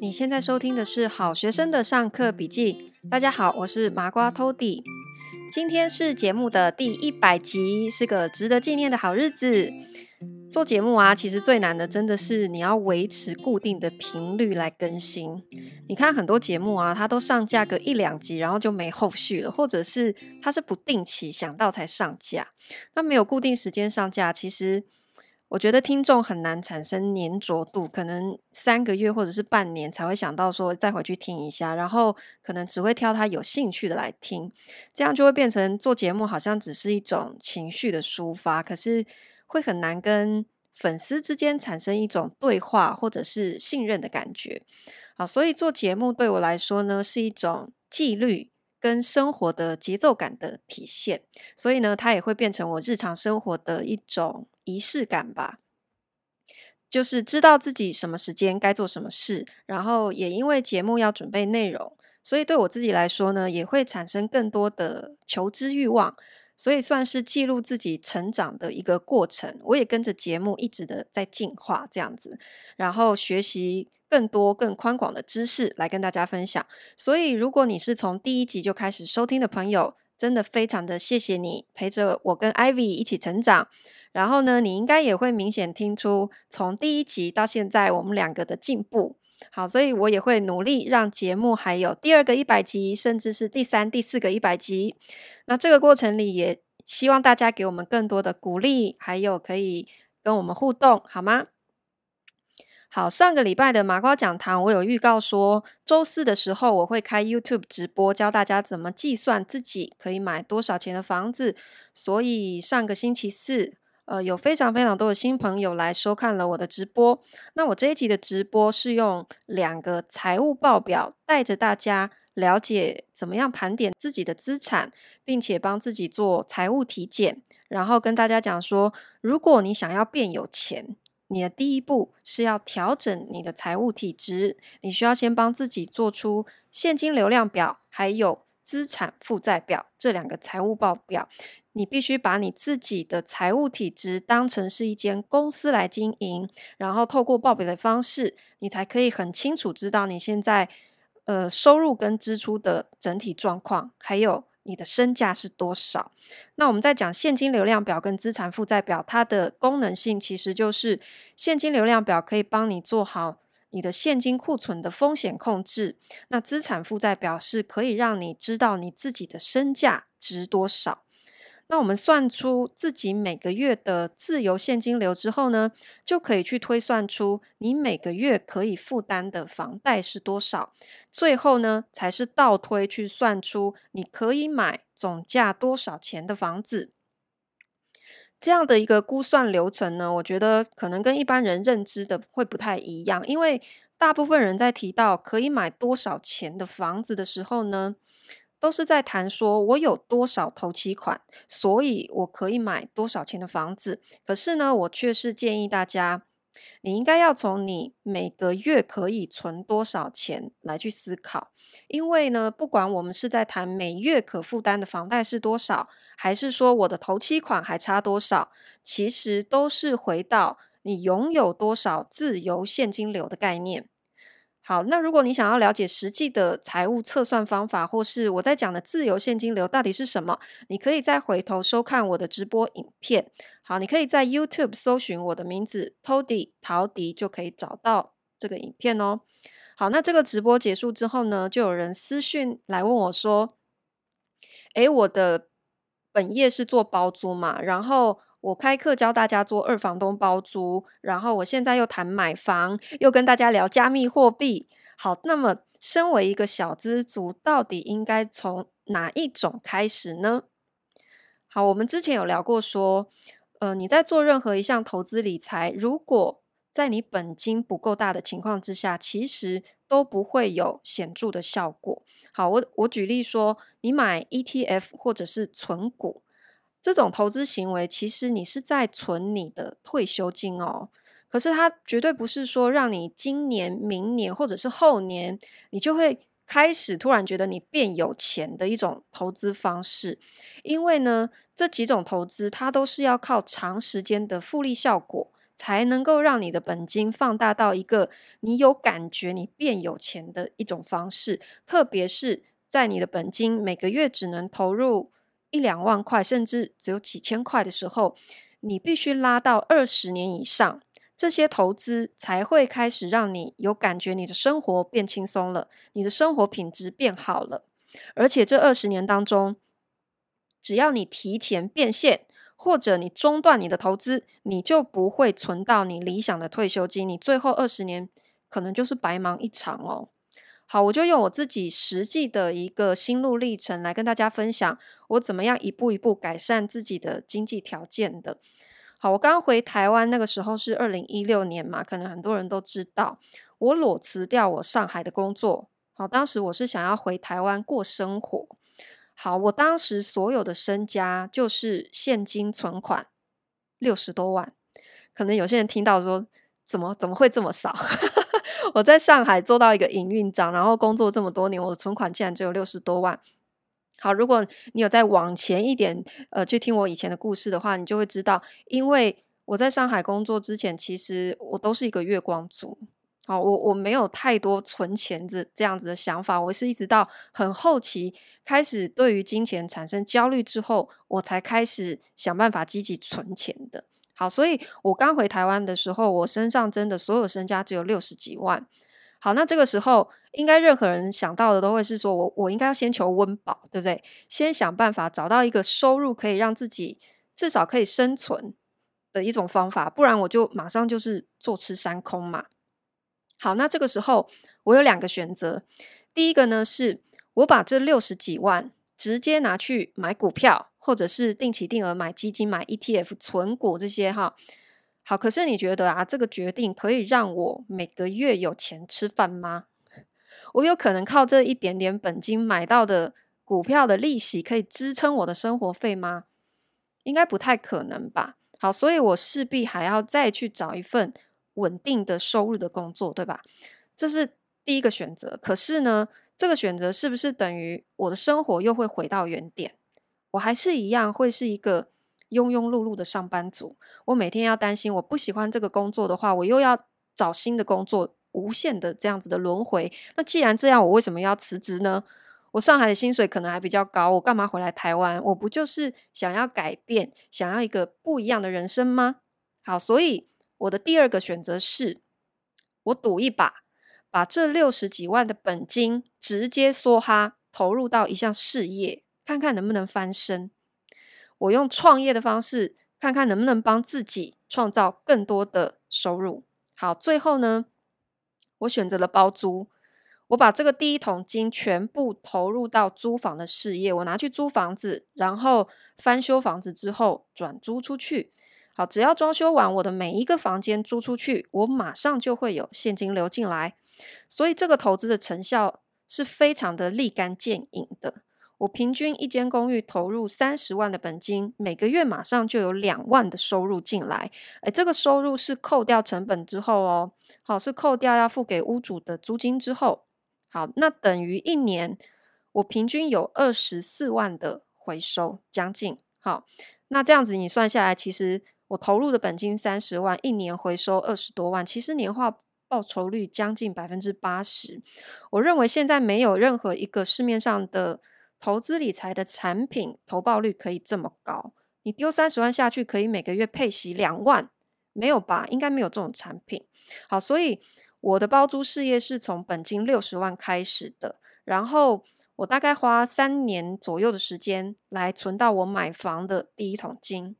你现在收听的是好学生的上课笔记。大家好，我是麻瓜 Tody。今天是节目的第一百集，是个值得纪念的好日子。做节目啊，其实最难的真的是你要维持固定的频率来更新。你看很多节目啊，它都上架个一两集，然后就没后续了，或者是它是不定期想到才上架，那没有固定时间上架，其实。我觉得听众很难产生黏着度，可能三个月或者是半年才会想到说再回去听一下，然后可能只会挑他有兴趣的来听，这样就会变成做节目好像只是一种情绪的抒发，可是会很难跟粉丝之间产生一种对话或者是信任的感觉。好，所以做节目对我来说呢，是一种纪律跟生活的节奏感的体现，所以呢，它也会变成我日常生活的一种。仪式感吧，就是知道自己什么时间该做什么事，然后也因为节目要准备内容，所以对我自己来说呢，也会产生更多的求知欲望，所以算是记录自己成长的一个过程。我也跟着节目一直的在进化，这样子，然后学习更多更宽广的知识来跟大家分享。所以，如果你是从第一集就开始收听的朋友，真的非常的谢谢你陪着我跟 Ivy 一起成长。然后呢，你应该也会明显听出从第一集到现在我们两个的进步。好，所以我也会努力让节目还有第二个一百集，甚至是第三、第四个一百集。那这个过程里，也希望大家给我们更多的鼓励，还有可以跟我们互动，好吗？好，上个礼拜的麻瓜讲堂，我有预告说，周四的时候我会开 YouTube 直播，教大家怎么计算自己可以买多少钱的房子。所以上个星期四。呃，有非常非常多的新朋友来收看了我的直播。那我这一集的直播是用两个财务报表带着大家了解怎么样盘点自己的资产，并且帮自己做财务体检，然后跟大家讲说，如果你想要变有钱，你的第一步是要调整你的财务体质，你需要先帮自己做出现金流量表，还有资产负债表这两个财务报表。你必须把你自己的财务体质当成是一间公司来经营，然后透过报表的方式，你才可以很清楚知道你现在呃收入跟支出的整体状况，还有你的身价是多少。那我们在讲现金流量表跟资产负债表，它的功能性其实就是现金流量表可以帮你做好你的现金库存的风险控制，那资产负债表是可以让你知道你自己的身价值多少。那我们算出自己每个月的自由现金流之后呢，就可以去推算出你每个月可以负担的房贷是多少。最后呢，才是倒推去算出你可以买总价多少钱的房子。这样的一个估算流程呢，我觉得可能跟一般人认知的会不太一样，因为大部分人在提到可以买多少钱的房子的时候呢，都是在谈说，我有多少头期款，所以我可以买多少钱的房子。可是呢，我却是建议大家，你应该要从你每个月可以存多少钱来去思考。因为呢，不管我们是在谈每月可负担的房贷是多少，还是说我的头期款还差多少，其实都是回到你拥有多少自由现金流的概念。好，那如果你想要了解实际的财务测算方法，或是我在讲的自由现金流到底是什么，你可以再回头收看我的直播影片。好，你可以在 YouTube 搜寻我的名字 Tody 陶迪，就可以找到这个影片哦。好，那这个直播结束之后呢，就有人私讯来问我说：“诶，我的本业是做包租嘛，然后。”我开课教大家做二房东包租，然后我现在又谈买房，又跟大家聊加密货币。好，那么身为一个小资族，到底应该从哪一种开始呢？好，我们之前有聊过说，呃，你在做任何一项投资理财，如果在你本金不够大的情况之下，其实都不会有显著的效果。好，我我举例说，你买 ETF 或者是存股。这种投资行为，其实你是在存你的退休金哦。可是它绝对不是说让你今年、明年或者是后年，你就会开始突然觉得你变有钱的一种投资方式。因为呢，这几种投资它都是要靠长时间的复利效果，才能够让你的本金放大到一个你有感觉你变有钱的一种方式。特别是在你的本金每个月只能投入一两万块，甚至只有几千块的时候，你必须拉到二十年以上，这些投资才会开始让你有感觉，你的生活变轻松了，你的生活品质变好了。而且这二十年当中，只要你提前变现，或者你中断你的投资，你就不会存到你理想的退休金。你最后二十年可能就是白忙一场哦。好，我就用我自己实际的一个心路历程来跟大家分享，我怎么样一步一步改善自己的经济条件的。好，我刚回台湾那个时候是二零一六年嘛，可能很多人都知道，我裸辞掉我上海的工作。好，当时我是想要回台湾过生活。好，我当时所有的身家就是现金存款六十多万。可能有些人听到说，怎么怎么会这么少？我在上海做到一个营运长，然后工作这么多年，我的存款竟然只有六十多万。好，如果你有再往前一点，呃，去听我以前的故事的话，你就会知道，因为我在上海工作之前，其实我都是一个月光族。好，我我没有太多存钱这这样子的想法，我是一直到很后期开始对于金钱产生焦虑之后，我才开始想办法积极存钱的。好，所以我刚回台湾的时候，我身上真的所有身家只有六十几万。好，那这个时候应该任何人想到的都会是说我我应该要先求温饱，对不对？先想办法找到一个收入可以让自己至少可以生存的一种方法，不然我就马上就是坐吃山空嘛。好，那这个时候我有两个选择。第一个呢，是我把这六十几万直接拿去买股票，或者是定期定额买基金、买 ETF、存股这些哈。好，可是你觉得啊，这个决定可以让我每个月有钱吃饭吗？我有可能靠这一点点本金买到的股票的利息可以支撑我的生活费吗？应该不太可能吧。好，所以我势必还要再去找一份。稳定的收入的工作，对吧？这是第一个选择。可是呢，这个选择是不是等于我的生活又会回到原点？我还是一样会是一个庸庸碌碌的上班族。我每天要担心，我不喜欢这个工作的话，我又要找新的工作，无限的这样子的轮回。那既然这样，我为什么要辞职呢？我上海的薪水可能还比较高，我干嘛回来台湾？我不就是想要改变，想要一个不一样的人生吗？好，所以。我的第二个选择是，我赌一把，把这六十几万的本金直接梭哈投入到一项事业，看看能不能翻身。我用创业的方式，看看能不能帮自己创造更多的收入。好，最后呢，我选择了包租，我把这个第一桶金全部投入到租房的事业，我拿去租房子，然后翻修房子之后转租出去。好，只要装修完，我的每一个房间租出去，我马上就会有现金流进来。所以这个投资的成效是非常的立竿见影的。我平均一间公寓投入三十万的本金，每个月马上就有两万的收入进来。诶，这个收入是扣掉成本之后哦，好，是扣掉要付给屋主的租金之后。好，那等于一年我平均有二十四万的回收，将近。好，那这样子你算下来，其实。我投入的本金三十万，一年回收二十多万，其实年化报酬率将近百分之八十。我认为现在没有任何一个市面上的投资理财的产品投报率可以这么高。你丢三十万下去，可以每个月配息两万，没有吧？应该没有这种产品。好，所以我的包租事业是从本金六十万开始的，然后我大概花三年左右的时间来存到我买房的第一桶金。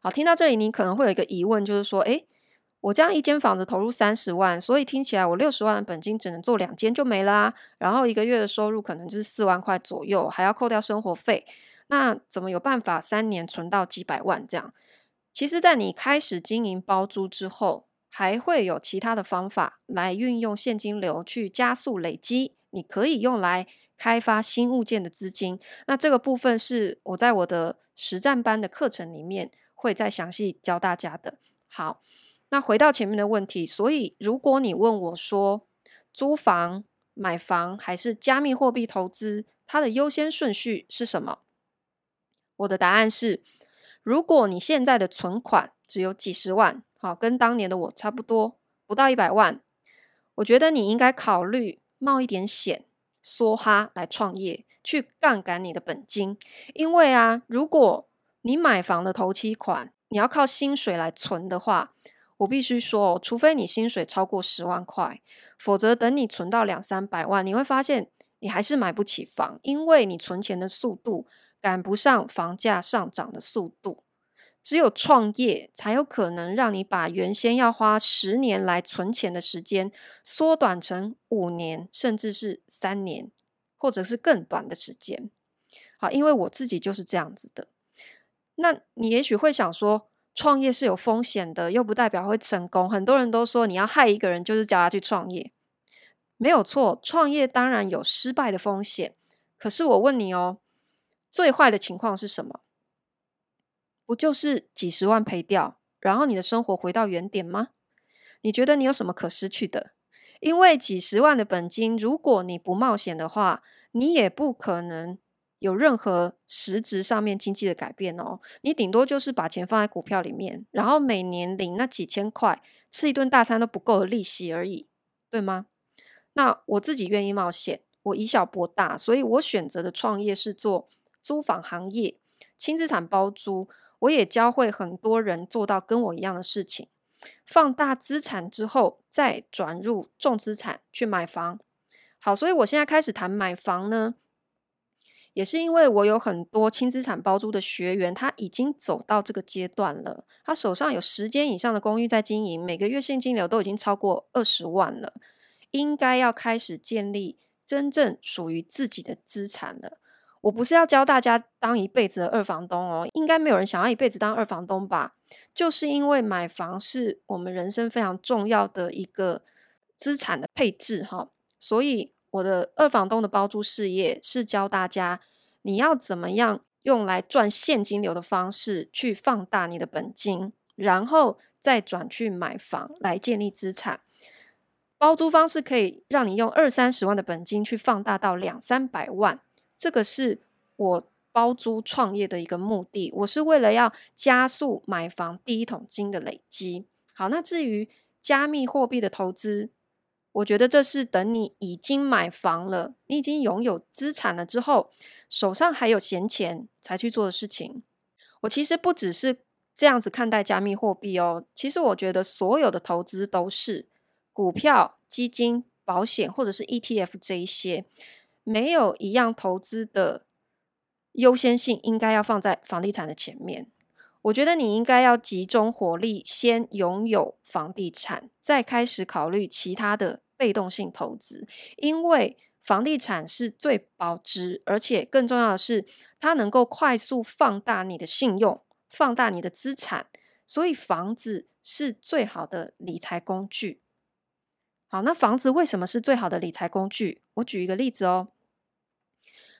好，听到这里，你可能会有一个疑问，就是说，诶，我这样一间房子投入三十万，所以听起来我六十万的本金只能做两间就没啦，然后一个月的收入可能就是四万块左右，还要扣掉生活费，那怎么有办法三年存到几百万这样？其实，在你开始经营包租之后，还会有其他的方法来运用现金流去加速累积，你可以用来开发新物件的资金。那这个部分是我在我的实战班的课程里面。会再详细教大家的。好，那回到前面的问题，所以如果你问我说，租房、买房还是加密货币投资，它的优先顺序是什么？我的答案是，如果你现在的存款只有几十万，好，跟当年的我差不多，不到一百万。我觉得你应该考虑冒一点险，梭哈来创业，去杠杆你的本金。因为啊，如果你买房的头期款，你要靠薪水来存的话，我必须说，除非你薪水超过十万块，否则等你存到两三百万，你会发现你还是买不起房，因为你存钱的速度赶不上房价上涨的速度。只有创业才有可能让你把原先要花十年来存钱的时间缩短成五年，甚至是三年，或者是更短的时间。好，因为我自己就是这样子的。那你也许会想说，创业是有风险的，又不代表会成功。很多人都说，你要害一个人，就是叫他去创业，没有错。创业当然有失败的风险，可是我问你哦，最坏的情况是什么？不就是几十万赔掉，然后你的生活回到原点吗？你觉得你有什么可失去的？因为几十万的本金，如果你不冒险的话，你也不可能有任何实质上面经济的改变哦。你顶多就是把钱放在股票里面，然后每年领那几千块，吃一顿大餐都不够的利息而已，对吗？那我自己愿意冒险，我以小博大，所以我选择的创业是做租房行业，轻资产包租。我也教会很多人做到跟我一样的事情，放大资产之后再转入重资产去买房。好，所以我现在开始谈买房呢，也是因为我有很多轻资产包租的学员，他已经走到这个阶段了，他手上有十间以上的公寓在经营，每个月现金流都已经超过二十万了，应该要开始建立真正属于自己的资产了。我不是要教大家当一辈子的二房东哦，应该没有人想要一辈子当二房东吧？就是因为买房是我们人生非常重要的一个资产的配置哈，所以我的二房东的包租事业是教大家你要怎么样用来赚现金流的方式去放大你的本金，然后再转去买房来建立资产。包租方式可以让你用二三十万的本金去放大到两三百万。这个是我包租创业的一个目的，我是为了要加速买房第一桶金的累积。好，那至于加密货币的投资，我觉得这是等你已经买房了，你已经拥有资产了之后，手上还有闲钱才去做的事情。我其实不只是这样子看待加密货币哦，其实我觉得所有的投资都是股票、基金、保险或者是 ETF 这一些。没有一样投资的优先性应该要放在房地产的前面。我觉得你应该要集中火力，先拥有房地产，再开始考虑其他的被动性投资。因为房地产是最保值，而且更重要的是，它能够快速放大你的信用，放大你的资产。所以房子是最好的理财工具。好，那房子为什么是最好的理财工具？我举一个例子哦。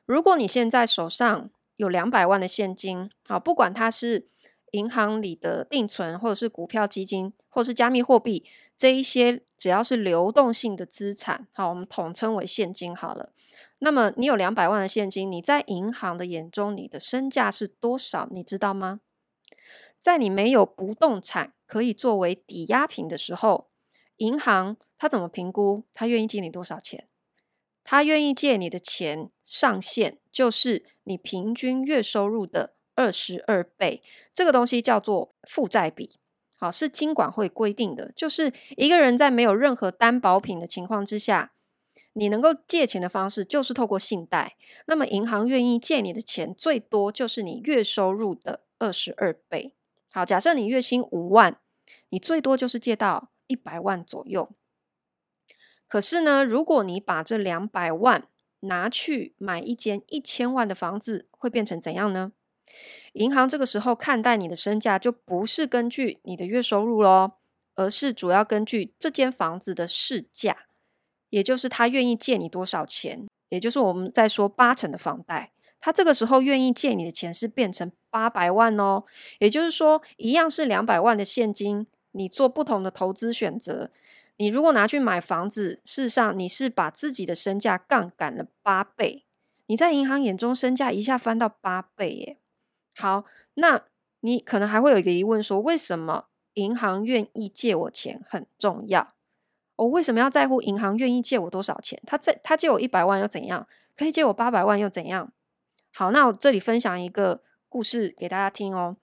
如果你现在手上有两百万的现金，好，不管它是银行里的定存，或者是股票基金，或是加密货币，这一些只要是流动性的资产，好，我们统称为现金好了。那么你有两百万的现金，你在银行的眼中，你的身价是多少？你知道吗？在你没有不动产可以作为抵押品的时候，银行它怎么评估？它愿意借你多少钱？他愿意借你的钱上限就是你平均月收入的二十二倍，这个东西叫做负债比，好，是金管会规定的，就是一个人在没有任何担保品的情况之下，你能够借钱的方式就是透过信贷，那么银行愿意借你的钱最多就是你月收入的二十二倍。好，假设你月薪五万，你最多就是借到一百万左右。可是呢，如果你把这两百万拿去买一间一千万的房子，会变成怎样呢？银行这个时候看待你的身价，就不是根据你的月收入咯，而是主要根据这间房子的市价，也就是他愿意借你多少钱，也就是我们在说八成的房贷，他这个时候愿意借你的钱是变成八百万哦，也就是说，一样是两百万的现金，你做不同的投资选择。你如果拿去买房子，事实上你是把自己的身价杠杆了八倍。你在银行眼中身价一下翻到八倍耶。好，那你可能还会有一个疑问说，为什么银行愿意借我钱很重要？我为什么要在乎银行愿意借我多少钱？他在他借我一百万又怎样？可以借我八百万又怎样？好，那我这里分享一个故事给大家听哦。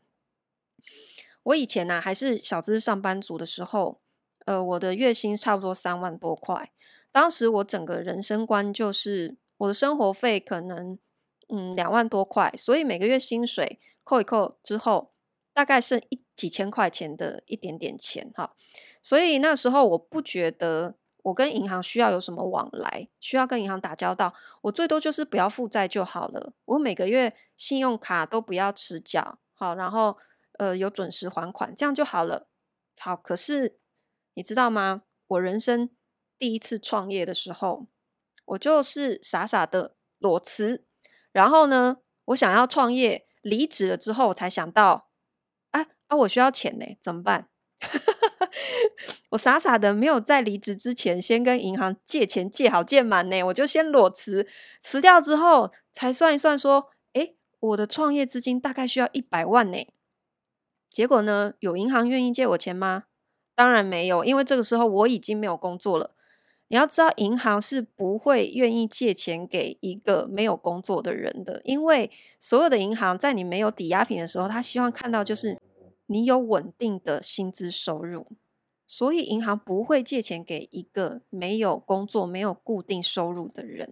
我以前呢、啊、还是小资上班族的时候，呃，我的月薪差不多三万多块。当时我整个人生观就是我的生活费可能嗯两万多块，所以每个月薪水扣一扣之后，大概剩一几千块钱的一点点钱哈。所以那时候我不觉得我跟银行需要有什么往来，需要跟银行打交道。我最多就是不要负债就好了。我每个月信用卡都不要迟缴，好，然后呃有准时还款，这样就好了。好，可是你知道吗？我人生第一次创业的时候，我就是傻傻的裸辞。然后呢，我想要创业，离职了之后我才想到，哎啊，我需要钱呢，怎么办？我傻傻的没有在离职之前先跟银行借钱借好借满呢，我就先裸辞，辞掉之后才算一算说，诶，我的创业资金大概需要一百万呢。结果呢，有银行愿意借我钱吗？当然没有，因为这个时候我已经没有工作了。你要知道，银行是不会愿意借钱给一个没有工作的人的，因为所有的银行在你没有抵押品的时候，他希望看到就是。你有稳定的薪资收入，所以银行不会借钱给一个没有工作、没有固定收入的人。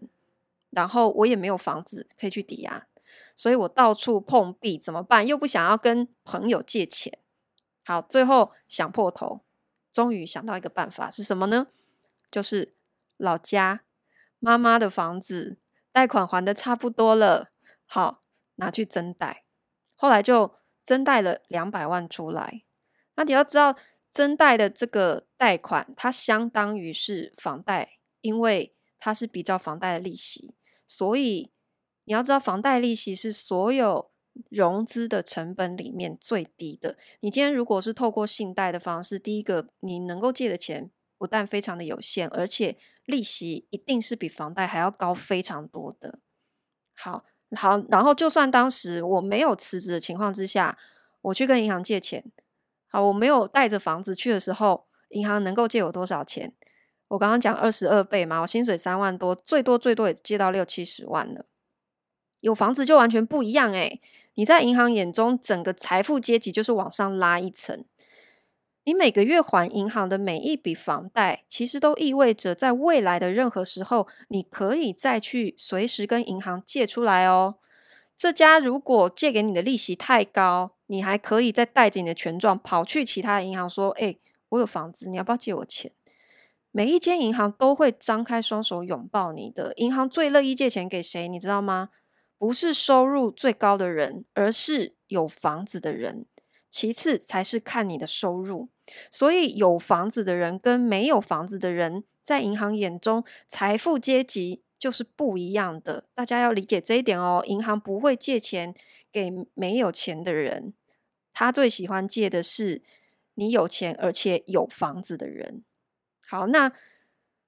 然后我也没有房子可以去抵押，所以我到处碰壁，怎么办？又不想要跟朋友借钱。好，最后想破头，终于想到一个办法，是什么呢？就是老家妈妈的房子贷款还得差不多了，好，拿去增贷。后来就。增贷了两百万出来，那你要知道，增贷的这个贷款，它相当于是房贷，因为它是比照房贷的利息，所以你要知道，房贷利息是所有融资的成本里面最低的。你今天如果是透过信贷的方式，第一个你能够借的钱不但非常的有限，而且利息一定是比房贷还要高非常多的。好。好，然后就算当时我没有辞职的情况之下，我去跟银行借钱，好，我没有带着房子去的时候，银行能够借我多少钱？我刚刚讲二十二倍嘛，我薪水三万多，最多最多也借到六七十万了。有房子就完全不一样诶，你在银行眼中，整个财富阶级就是往上拉一层。你每个月还银行的每一笔房贷，其实都意味着在未来的任何时候，你可以再去随时跟银行借出来哦。这家如果借给你的利息太高，你还可以再带着你的权状跑去其他银行说：“哎，我有房子，你要不要借我钱？”每一间银行都会张开双手拥抱你的。银行最乐意借钱给谁？你知道吗？不是收入最高的人，而是有房子的人。其次才是看你的收入，所以有房子的人跟没有房子的人，在银行眼中，财富阶级就是不一样的。大家要理解这一点哦。银行不会借钱给没有钱的人，他最喜欢借的是你有钱而且有房子的人。好，那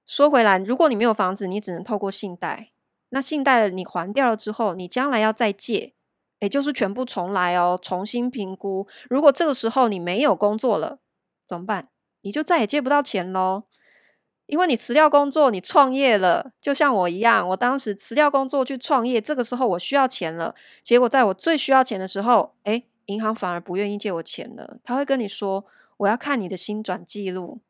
说回来，如果你没有房子，你只能透过信贷。那信贷你还掉了之后，你将来要再借。也就是全部重来哦，重新评估。如果这个时候你没有工作了，怎么办？你就再也借不到钱喽。因为你辞掉工作，你创业了，就像我一样，我当时辞掉工作去创业，这个时候我需要钱了。结果在我最需要钱的时候，诶，银行反而不愿意借我钱了。他会跟你说：“我要看你的薪转记录，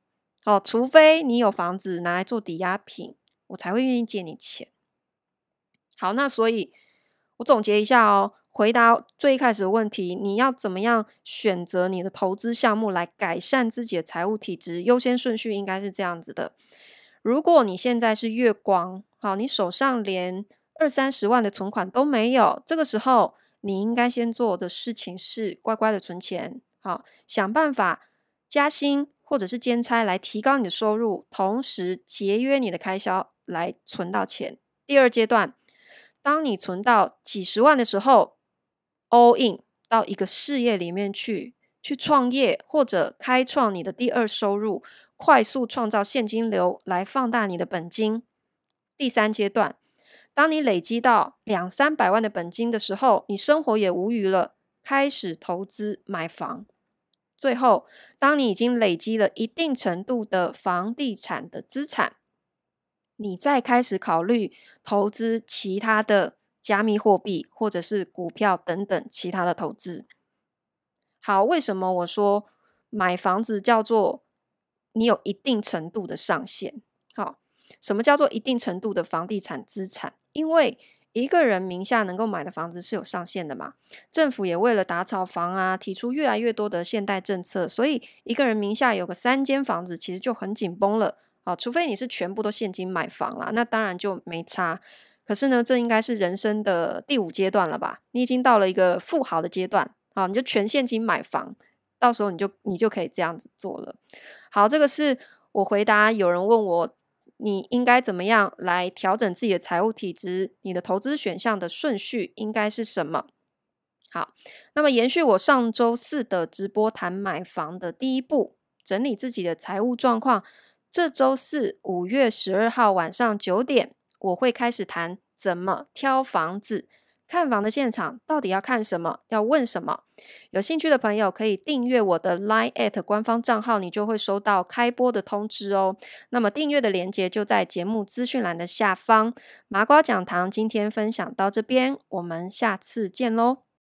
哦，除非你有房子拿来做抵押品，我才会愿意借你钱。”好，那所以我总结一下哦。回答最一开始的问题，你要怎么样选择你的投资项目来改善自己的财务体质？优先顺序应该是这样子的：如果你现在是月光，好，你手上连二三十万的存款都没有，这个时候你应该先做的事情是乖乖的存钱，好，想办法加薪或者是兼差来提高你的收入，同时节约你的开销来存到钱。第二阶段，当你存到几十万的时候，all in 到一个事业里面去，去创业或者开创你的第二收入，快速创造现金流来放大你的本金。第三阶段，当你累积到两三百万的本金的时候，你生活也无余了，开始投资买房。最后，当你已经累积了一定程度的房地产的资产，你再开始考虑投资其他的加密货币或者是股票等等其他的投资。好，为什么我说买房子叫做你有一定程度的上限？好，什么叫做一定程度的房地产资产？因为一个人名下能够买的房子是有上限的嘛？政府也为了打炒房啊，提出越来越多的现代政策，所以一个人名下有个三间房子，其实就很紧绷了好。除非你是全部都现金买房啦，那当然就没差。可是呢，这应该是人生的第五阶段了吧？你已经到了一个富豪的阶段啊，你就全现金买房，到时候你就你就可以这样子做了。好，这个是我回答有人问我。你应该怎么样来调整自己的财务体质？你的投资选项的顺序应该是什么？好，那么延续我上周四的直播谈买房的第一步，整理自己的财务状况。这周四五月十二号晚上九点，我会开始谈怎么挑房子。看房的现场到底要看什么？要问什么？有兴趣的朋友可以订阅我的 Line@ 官方账号，你就会收到开播的通知哦。那么订阅的链接就在节目资讯栏的下方。麻瓜讲堂今天分享到这边，我们下次见喽。